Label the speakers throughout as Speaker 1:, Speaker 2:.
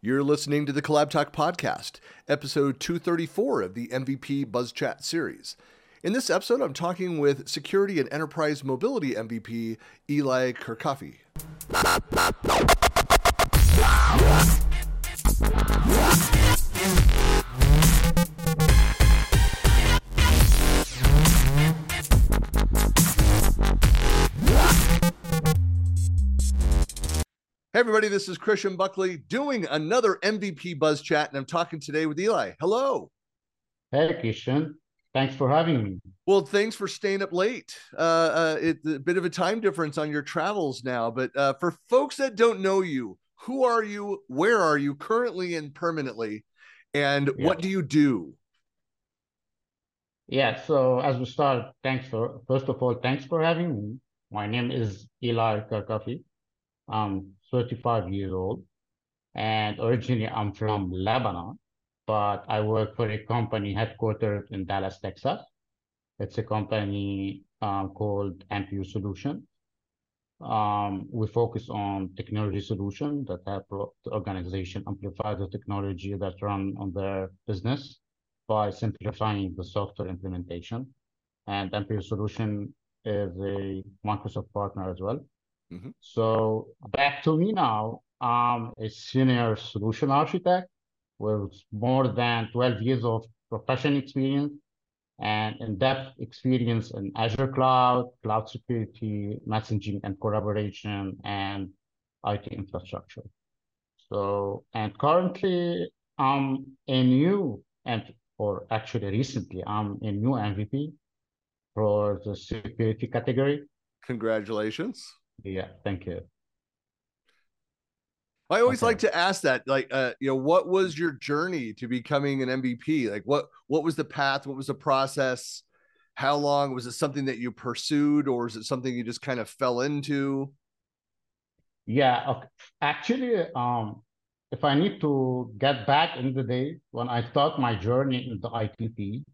Speaker 1: You're listening to the CollabTalk podcast, episode 234 of the MVP Buzz Chat series. In this episode, I'm talking with Security and Enterprise Mobility MVP Elie Karkafy. Hey, everybody, this is Christian Buckley doing another MVP Buzz Chat, and I'm talking today with Elie. Hello.
Speaker 2: Hey, Christian. Thanks for having me.
Speaker 1: Well, thanks for staying up late. Uh, uh, it's a bit of a time difference on your travels now, but uh, for folks that don't know you, who are you? Where are you currently and permanently? And yeah. what do you do?
Speaker 2: Yeah, so as we start, thanks for, first of all, thanks for having me. My name is Elie Karkafy. I'm 35 years old, and originally I'm from Lebanon, but I work for a company headquartered in Dallas, Texas. It's a company um, called ampiO Solution. Um, we focus on technology solutions that help the organization amplify the technology that run on their business by simplifying the software implementation. And ampiO Solution is a Microsoft partner as well. Mm-hmm. So back to me now. I'm a senior solution architect with more than 12 years of professional experience and in-depth experience in Azure Cloud, cloud security, messaging and collaboration, and IT infrastructure. So, and currently I'm a new, and or actually recently, I'm a new MVP for the security category.
Speaker 1: Congratulations.
Speaker 2: Yeah, thank you.
Speaker 1: I always okay. like to ask that, like, uh, you know, what was your journey to becoming an MVP? Like, what what was the path? What was the process? How long was it something that you pursued, or is it something you just kind of fell into?
Speaker 2: Yeah, okay. actually, um, if I need to get back in the day when I start my journey into ITP,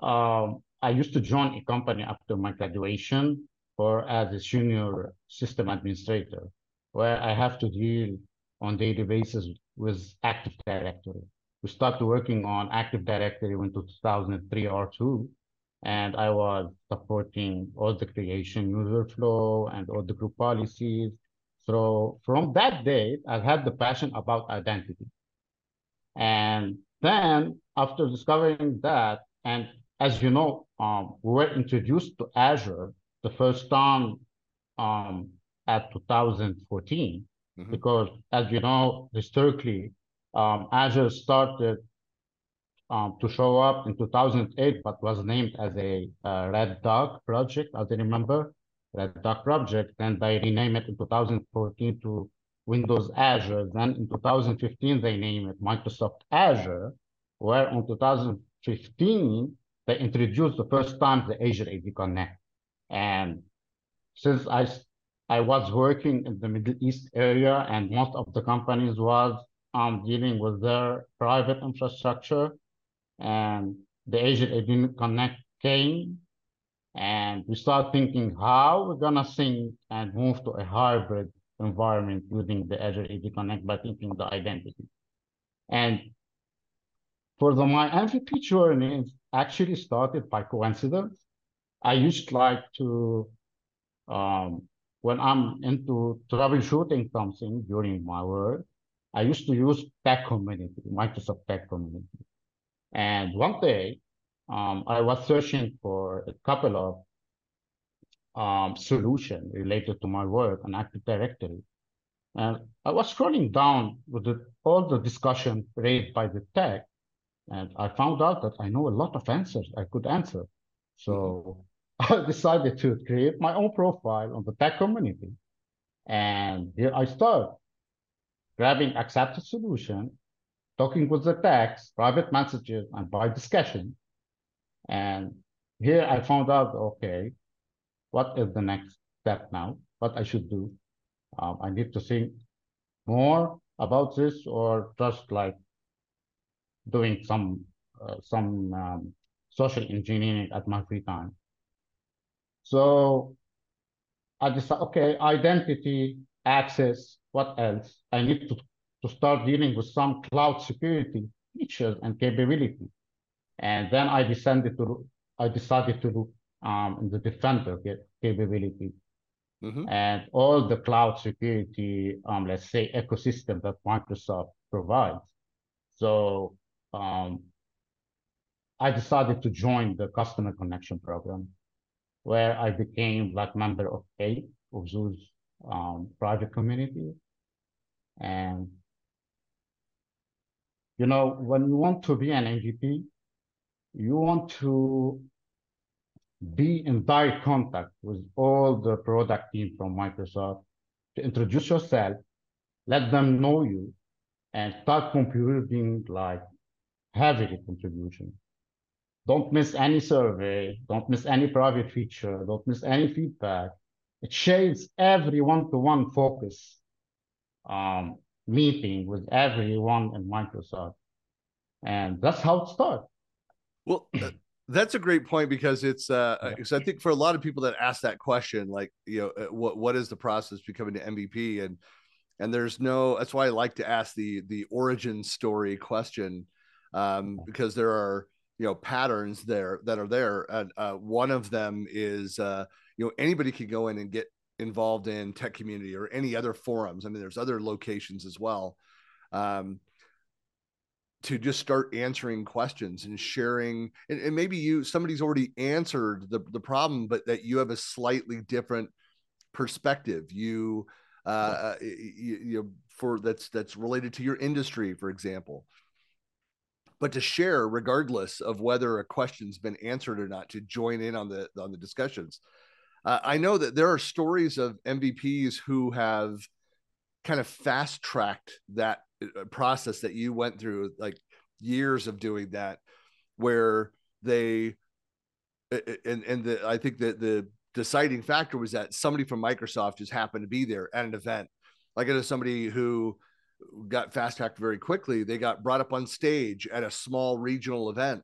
Speaker 2: um, I used to join a company after my graduation or as a junior system administrator, where I have to deal on daily basis with Active Directory. We started working on Active Directory in 2003 or 2, and I was supporting all the creation user flow and all the group policies. So from that date, I've had the passion about identity. And then after discovering that, and as you know, um, we were introduced to Azure the first time um, at 2014, mm-hmm. because as you know, historically, um, Azure started um, to show up in 2008, but was named as a uh, Red Dog project, as I remember, Red Dog project. Then they renamed it in 2014 to Windows Azure. Then in 2015, they named it Microsoft Azure, where in 2015, they introduced the first time the Azure AD Connect. And since I I was working in the Middle East area, and most of the companies was um, dealing with their private infrastructure, and the Azure AD Connect came, and we start thinking how we're gonna think and move to a hybrid environment using the Azure AD Connect by thinking the identity. And for the my MVP journey, actually started by coincidence. I used to like to, um, when I'm into troubleshooting something during my work, I used to use Tech Community, Microsoft Tech Community. And one day, um, I was searching for a couple of um, solutions related to my work on Active Directory. And I was scrolling down with the, all the discussion raised by the tech, and I found out that I know a lot of answers I could answer. So I decided to create my own profile on the tech community. And here I start grabbing accepted solution, talking with the techs, private messages, and by discussion. And here I found out, okay, what is the next step now? What I should do? Um, I need to think more about this or just like doing some uh, some um, social engineering at my free time. So I decided, okay, identity, access, what else? I need to to start dealing with some cloud security features and capabilities. And then I decided to I decided to look um, in the Defender capability mm-hmm. and all the cloud security, um, let's say, ecosystem that Microsoft provides. So um, I decided to join the Customer Connection Program, where I became like member of eight of those um, private community. And you know, when you want to be an MVP, you want to be in direct contact with all the product team from Microsoft to introduce yourself, let them know you, and start contributing like heavily contribution. Don't miss any survey, don't miss any private feature, don't miss any feedback. It shaves every one-to-one focus um, meeting with everyone in Microsoft. And that's how it starts.
Speaker 1: Well, that's a great point because it's uh because I think for a lot of people that ask that question, like you know, uh, what what is the process becoming an MVP and and there's no that's why I like to ask the the origin story question um because there are you know patterns there that are there and uh, one of them is uh you know anybody can go in and get involved in tech community or any other forums. I mean there's other locations as well um to just start answering questions and sharing and, and, maybe you somebody's already answered the, the problem but that you have a slightly different perspective. You uh you, you know for that's that's related to your industry for example but to share regardless of whether a question's been answered or not to join in on the on the discussions. Uh, i know that there are stories of mvps who have kind of fast tracked that uh, process that you went through like years of doing that where they and and the i think that the deciding factor was that somebody from microsoft just happened to be there at an event. Like it is somebody who got fast tracked very quickly they got brought up on stage at a small regional event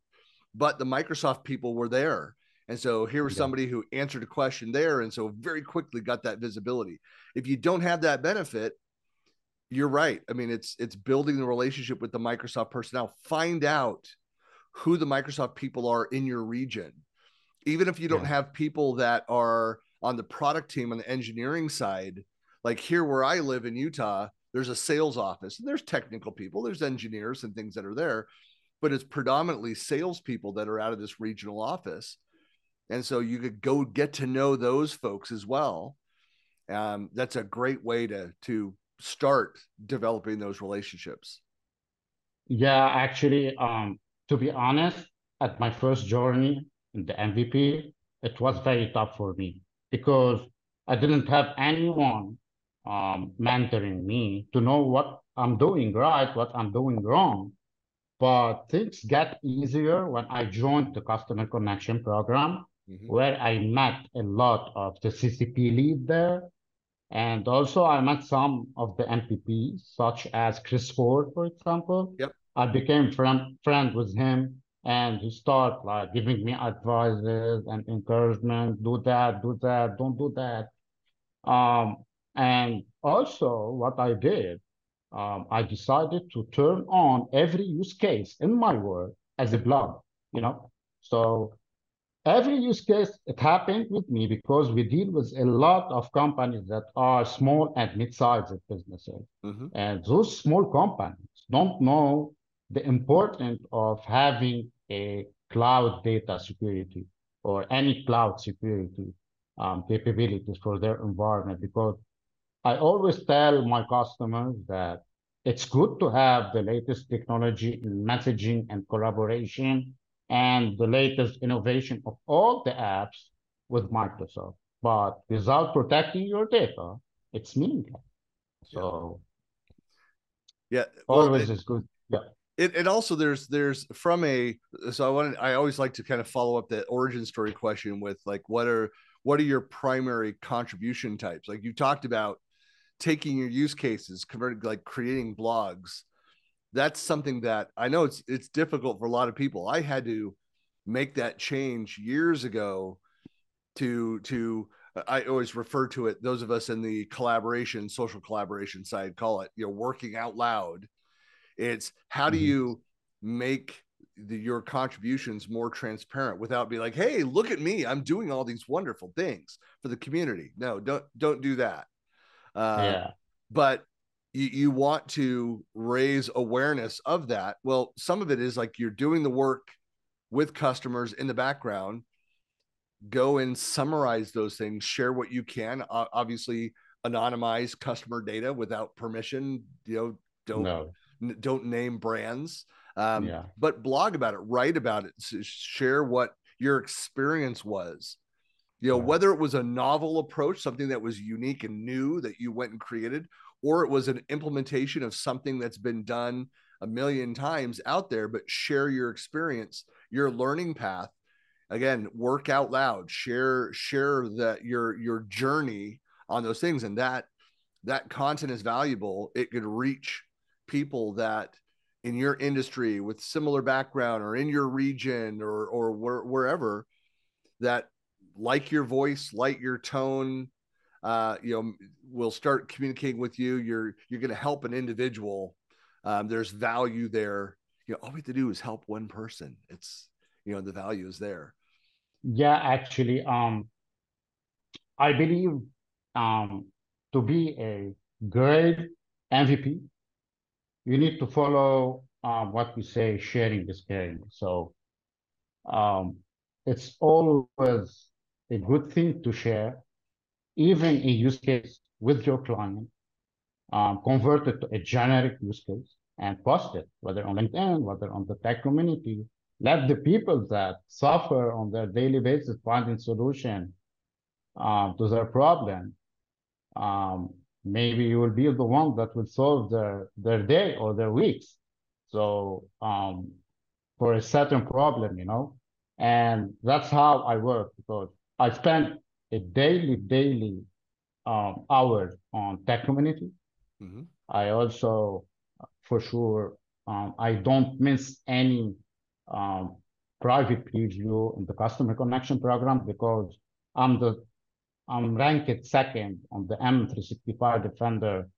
Speaker 1: but the microsoft people were there and so here was somebody who answered a question there and so very quickly got that visibility if you don't have that benefit you're right. I mean, it's it's building the relationship with the Microsoft personnel. Find out who the Microsoft people are in your region. Even if you don't yeah. have people that are on the product team on the engineering side, like here where I live in Utah, there's a sales office and there's technical people, there's engineers and things that are there, but it's predominantly salespeople that are out of this regional office. And so you could go get to know those folks as well. Um, that's a great way to to start developing those relationships?
Speaker 2: Yeah, actually, um, to be honest, at my first journey in the MVP, it was very tough for me because I didn't have anyone um, mentoring me to know what I'm doing right, what I'm doing wrong. But things get easier when I joined the Customer Connection Program, mm-hmm. where I met a lot of the CCP lead there and also, I met some of the MVPs, such as Chris Ford, for example.
Speaker 1: Yep.
Speaker 2: I became friend friend with him, and he started like giving me advices and encouragement. Do that, do that, don't do that. Um, and also, what I did, um, I decided to turn on every use case in my work as a blog. You know, so every use case it happened with me because we deal with a lot of companies that are small and mid-sized businesses mm-hmm. and those small companies don't know the importance of having a cloud data security or any cloud security um, capabilities for their environment because i always tell my customers that it's good to have the latest technology in messaging and collaboration and the latest innovation of all the apps with Microsoft. But without protecting your data, it's meaningless. So
Speaker 1: yeah,
Speaker 2: well, always it, is good. Yeah.
Speaker 1: It, it also there's there's from a so I wanted I always like to kind of follow up that origin story question with like what are what are your primary contribution types? Like you talked about taking your use cases, converting like creating blogs that's something that I know it's it's difficult for a lot of people. I had to make that change years ago to to I always refer to it. Those of us in the collaboration, social collaboration side, call it you know working out loud. It's how do mm-hmm. you make the, your contributions more transparent without being like, "Hey, look at me! I'm doing all these wonderful things for the community." No, don't don't do that. Uh, yeah. But you, you want to raise awareness of that. Well, some of it is like you're doing the work with customers in the background. Go and summarize those things, share what you can. Uh, obviously, anonymize customer data without permission. You know, don't no. n- don't name brands. Um, yeah. But blog about it, write about it, share what your experience was. You know, yeah. whether it was a novel approach, something that was unique and new that you went and created, or it was an implementation of something that's been done a million times out there, but share your experience, your learning path. Again, work out loud, share, share that your your journey on those things. And that that content is valuable. It could reach people that in your industry with similar background or in your region or or where, wherever that like your voice, like your tone, uh, you know, will start communicating with you. You're you're going to help an individual. Um, there's value there. You know, all we have to do is help one person. It's you know the value is there.
Speaker 2: Yeah, actually, um, I believe um, to be a great MVP, you need to follow um, what we say sharing is caring. So um, it's always a good thing to share even a use case with your client, um, convert it to a generic use case and post it, whether on LinkedIn, whether on the tech community. Let the people that suffer on their daily basis finding solution um, to their problem. Um, maybe you will be the one that will solve their, their day or their weeks. So um, for a certain problem, you know, and that's how I work because I spend a daily, daily um, hours on tech community. Mm-hmm. I also, for sure, um, I don't miss any um, private preview in the customer connection program because I'm the I'm ranked second on the M365 Defender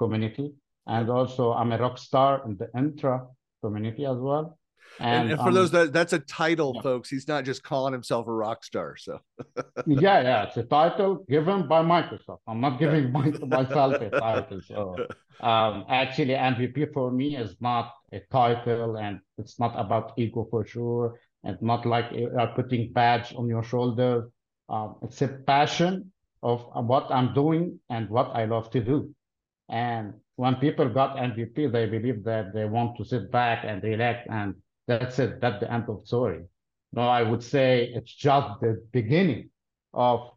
Speaker 2: community, and also I'm a rock star in the Entra community as well.
Speaker 1: And, and for um, those that that's a title, yeah. folks. He's not just calling himself a rock star. So
Speaker 2: yeah, yeah, it's a title given by Microsoft. I'm not giving my, myself a title. So um, actually, MVP for me is not a title, and it's not about ego for sure, and not like you're putting badge on your shoulder. Um, it's a passion of what I'm doing and what I love to do. And when people got MVP, they believe that they want to sit back and relax and that's it. That's the end of the story. No, I would say it's just the beginning of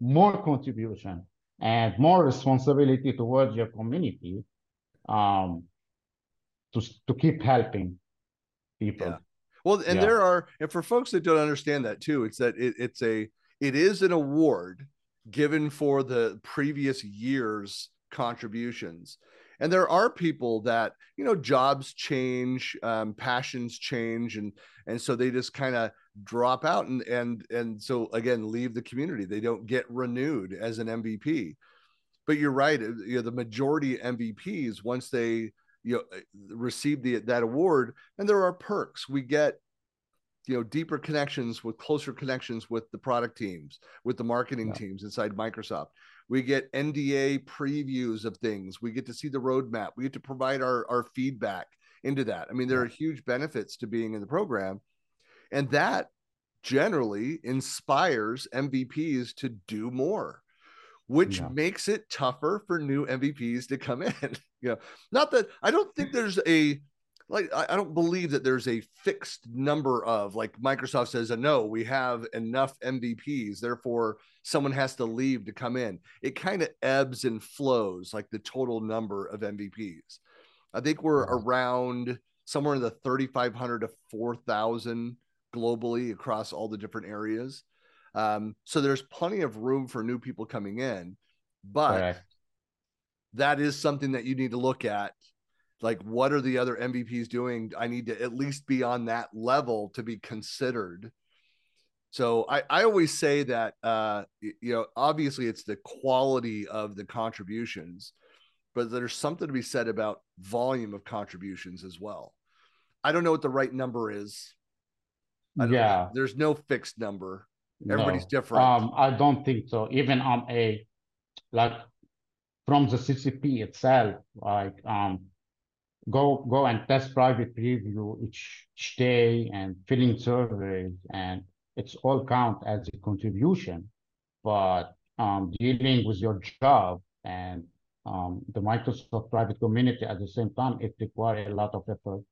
Speaker 2: more contribution and more responsibility towards your community um, to, to keep helping people. Yeah.
Speaker 1: Well, and yeah. there are, and for folks that don't understand that too, it's that it, it's a, it is an award given for the previous year's contributions and there are people that you know jobs change um, passions change and and so they just kind of drop out and and and so again leave the community. They don't get renewed as an mvp but you're right uh, you know the majority mvps once they you know uh, receive the that award and there are perks. We get you know deeper connections with closer connections with the product teams with the marketing yeah. teams inside microsoft we get nda previews of things. We get to see the roadmap. We get to provide our, our feedback into that. I mean there are huge benefits to being in the program. And that generally inspires mvps to do more which yeah. makes it tougher for new mvps to come in. You know not that i don't think there's a like I, don't believe that there's a fixed number of like Microsoft says, no, we have enough MVPs, therefore someone has to leave to come in. It kind of ebbs and flows like the total number of MVPs. I think we're around somewhere in the 3,500 to 4,000 globally across all the different areas. Um, so there's plenty of room for new people coming in, but that is something that you need to look at like what are the other MVPs doing? I need to at least be on that level to be considered. So I, I always say that uh, you know obviously it's the quality of the contributions, but there's something to be said about volume of contributions as well. I don't know what the right number is.
Speaker 2: yeah,
Speaker 1: there's no fixed number. Everybody's no. different.
Speaker 2: Um, I don't think so. Even on a like from the CCP itself, like um, go go and test private preview each, day and filling surveys and it's all count as a contribution. But um, dealing with your job and um, the Microsoft private community at the same time, it requires a lot of effort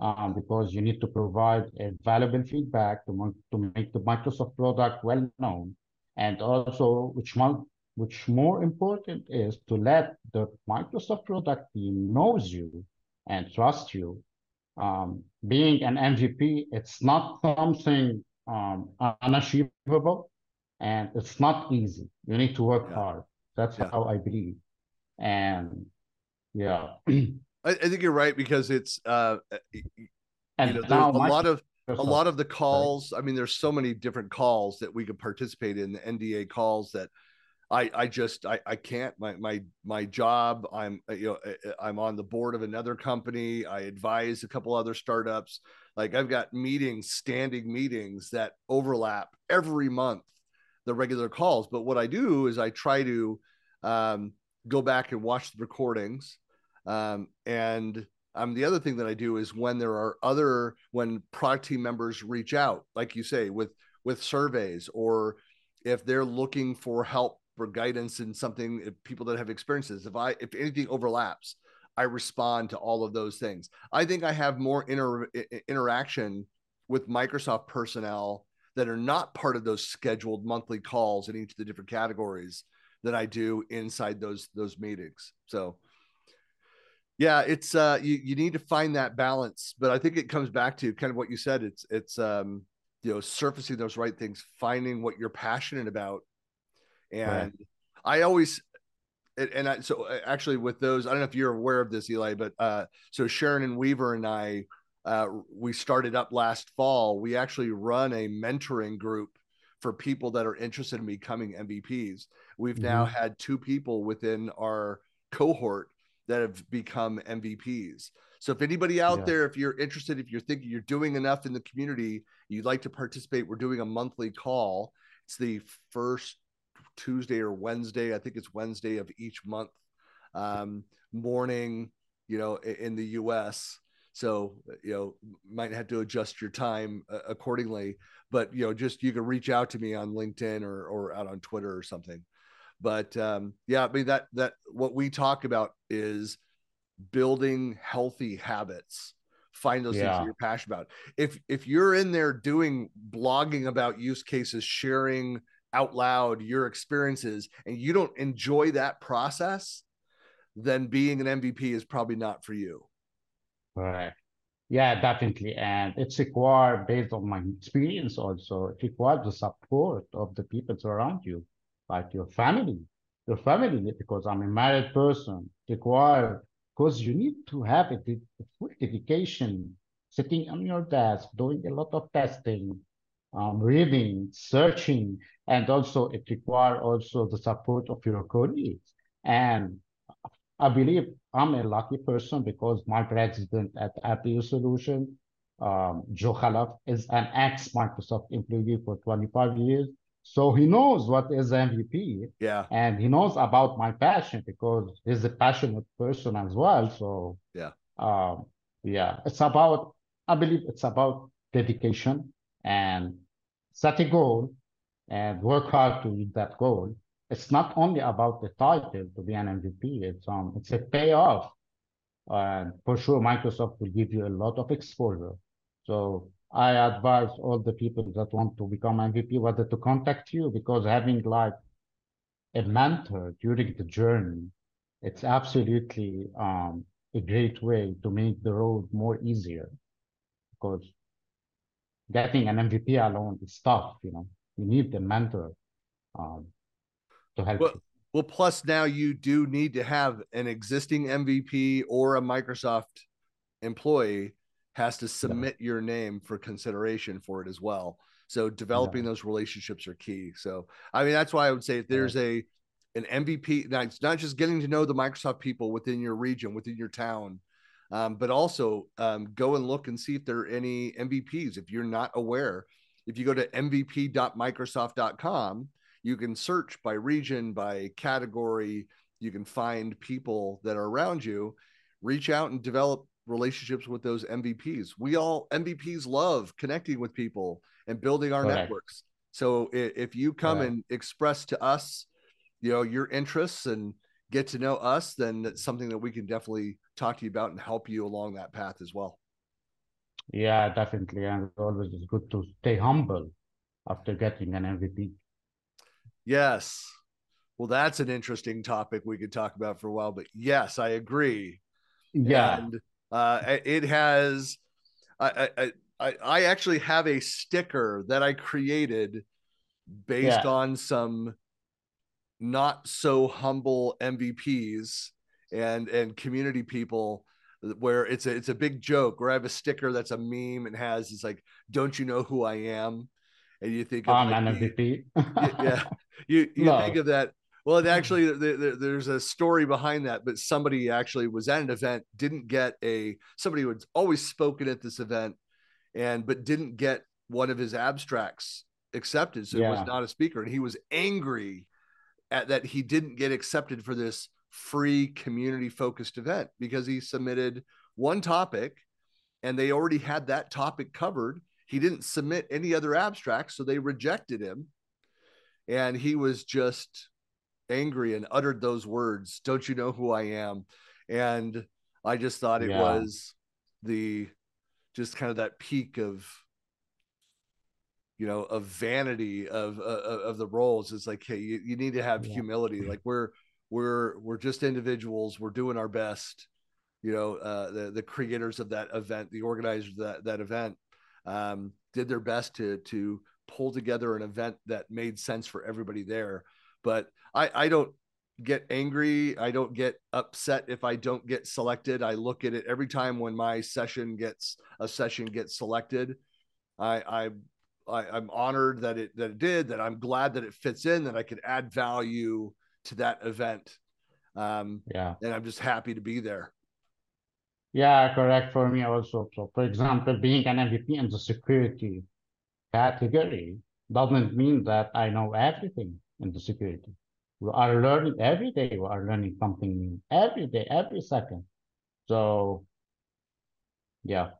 Speaker 2: um, because you need to provide a valuable feedback to, to make the Microsoft product well known. And also, which, which more important is to let the Microsoft product team knows you and trust you. Um, being an MVP, it's not something um, unachievable and it's not easy. You need to work yeah. hard. That's yeah. how I believe. And yeah.
Speaker 1: I, I, think you're right because it's uh and you know, a lot of a lot of the calls. I mean, there's so many different calls that we could participate in the NDA calls that I I just I I can't my my my job I'm you know I'm on the board of another company I advise a couple other startups. Like I've got meetings standing meetings that overlap every month the regular calls. But what I do is I try to um, go back and watch the recordings um, and um, the other thing that I do is when there are other when product team members reach out like you say with with surveys or if they're looking for help for guidance and something people that have experiences. If i if anything overlaps i respond to all of those things. I think i have more inter, interaction with microsoft personnel that are not part of those scheduled monthly calls in each of the different categories than i do inside those those meetings. So yeah it's uh you, you need to find that balance but i think it comes back to kind of what you said. It's it's um you know surfacing those right things finding what you're passionate about and right. I always, and I, so uh, actually with those, I don't know if you're aware of this, Elie, but uh, so Sharon and Weaver and I, uh, we started up last fall. We actually run a mentoring group for people that are interested in becoming MVPs. We've mm-hmm. now had two people within our cohort that have become MVPs. So if anybody out yeah. there, if you're interested, if you're thinking you're doing enough in the community, you'd like to participate, we're doing a monthly call. It's the first Tuesday or Wednesday. I think it's Wednesday of each month um, morning, you know, in the US. So, you know, might have to adjust your time uh, accordingly, but, you know, just you can reach out to me on LinkedIn or, or out on Twitter or something. But um, yeah, I mean, that, that what we talk about is building healthy habits find those yeah. things that you're passionate about. If if you're in there doing blogging about use cases, sharing out loud your experiences and you don't enjoy that process, then being an MVP is probably not for you.
Speaker 2: Right. Yeah, definitely. And it's required based on my experience also. It requires the support of the people around you, like your family. Your family, because I'm a married person, require because you need to have a, a full dedication sitting on your desk, doing a lot of testing, um, reading, searching, and also it requires also the support of your colleagues. And I believe I'm a lucky person because my president at ampiO Solution, um, Joe Khalaf, is an ex-Microsoft employee for 25 years. So he knows what is MVP.
Speaker 1: Yeah.
Speaker 2: And he knows about my passion because he's a passionate person as well. So
Speaker 1: yeah.
Speaker 2: Um, yeah, it's about, I believe it's about dedication and set a goal and work hard to reach that goal. It's not only about the title to be an MVP. It's um it's a payoff, and for sure Microsoft will give you a lot of exposure. So I advise all the people that want to become MVP whether to contact you because having like a mentor during the journey, it's absolutely um, a great way to make the road more easier because getting an MVP alone is tough, you know you need the mentor um, to help
Speaker 1: well,
Speaker 2: you.
Speaker 1: Well, plus now you do need to have an existing MVP or a Microsoft employee has to submit yeah. your name for consideration for it as well. So developing yeah. those relationships are key. So I mean that's why I would say if there's a an MVP, it's not just getting to know the Microsoft people within your region, within your town, um, but also um, go and look and see if there are any MVPs. If you're not aware, if you go to mvp.microsoft.com, you can search by region, by category. You can find people that are around you, reach out and develop relationships with those MVPs. We all MVPs love connecting with people and building our networks. So if you come and express to us, you know, your interests and get to know us, then it's something that we can definitely talk to you about and help you along that path as well.
Speaker 2: Yeah, definitely. And always it's good to stay humble after getting an MVP.
Speaker 1: Yes. Well, that's an interesting topic we could talk about for a while, but yes, I agree.
Speaker 2: Yeah.
Speaker 1: And uh, it has, I, I, I, I actually have a sticker that I created based yeah. on some not so humble MVPs and and community people where it's a it's a big joke where I have a sticker that's a meme and has it's like don't you know who I am and you think
Speaker 2: I'm like, an MVP
Speaker 1: yeah you you no. think of that well it actually there's a story behind that but somebody actually was at an event didn't get a somebody who had always spoken at this event and but didn't get one of his abstracts accepted so yeah. he was not a speaker and he was angry at that he didn't get accepted for this free community focused event because he submitted one topic and they already had that topic covered. He didn't submit any other abstracts so they rejected him. And he was just angry and uttered those words don't you know who i am? And i just thought it yeah. was the just kind of that peak of you know of vanity of uh, of the roles it's like hey you, you need to have yeah. humility like we're we're we're just individuals we're doing our best you know uh, the the creators of that event the organizers of that that event um, did their best to to pull together an event that made sense for everybody there but i i don't get angry i don't get upset if i don't get selected i look at it every time when my session gets a session gets selected i i I, am honored that it that it did. That I'm glad that it fits in. That I could add value to that event. Um,
Speaker 2: yeah,
Speaker 1: and I'm just happy to be there.
Speaker 2: Yeah, correct for me also. So, for example, being an MVP in the security category doesn't mean that I know everything in the security. We are learning every day. We are learning something new every day, every second. So, yeah.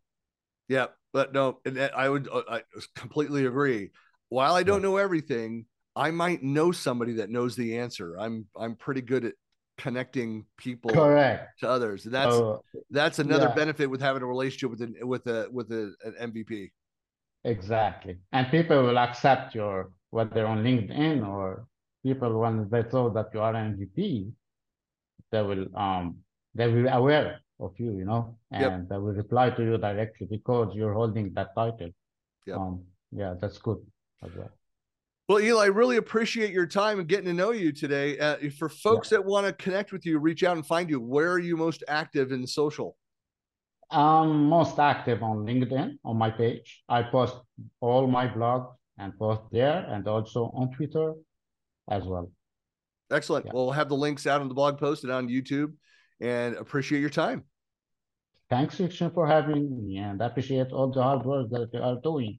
Speaker 1: Yeah, but no, and I would uh, I completely agree. While I don't know everything, I might know somebody that knows the answer. I'm I'm pretty good at connecting people
Speaker 2: Correct.
Speaker 1: to others. And that's uh, that's another yeah. benefit with having a relationship with an with a with a, an MVP.
Speaker 2: Exactly. And people will accept your whether on LinkedIn or people when they saw that you are an MVP, they will um they will be aware of you, you know, and yep. they will reply to you directly because you're holding that title.
Speaker 1: Yeah.
Speaker 2: Um, yeah, that's good as well.
Speaker 1: Well, Elie, I really appreciate your time and getting to know you today. Uh, for folks yeah. that want to connect with you, reach out and find you. Where are you most active in social?
Speaker 2: I'm most active on LinkedIn on my page. I post all my blogs and post there, and also on Twitter as well.
Speaker 1: Excellent. Yeah. We'll have the links out on the blog post and on YouTube and appreciate your time.
Speaker 2: Thanks, Christian, for having me and appreciate all the hard work that you are doing.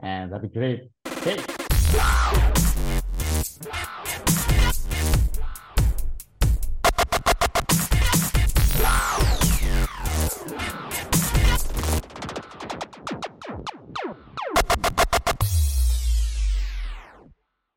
Speaker 2: And that'd be great. Okay.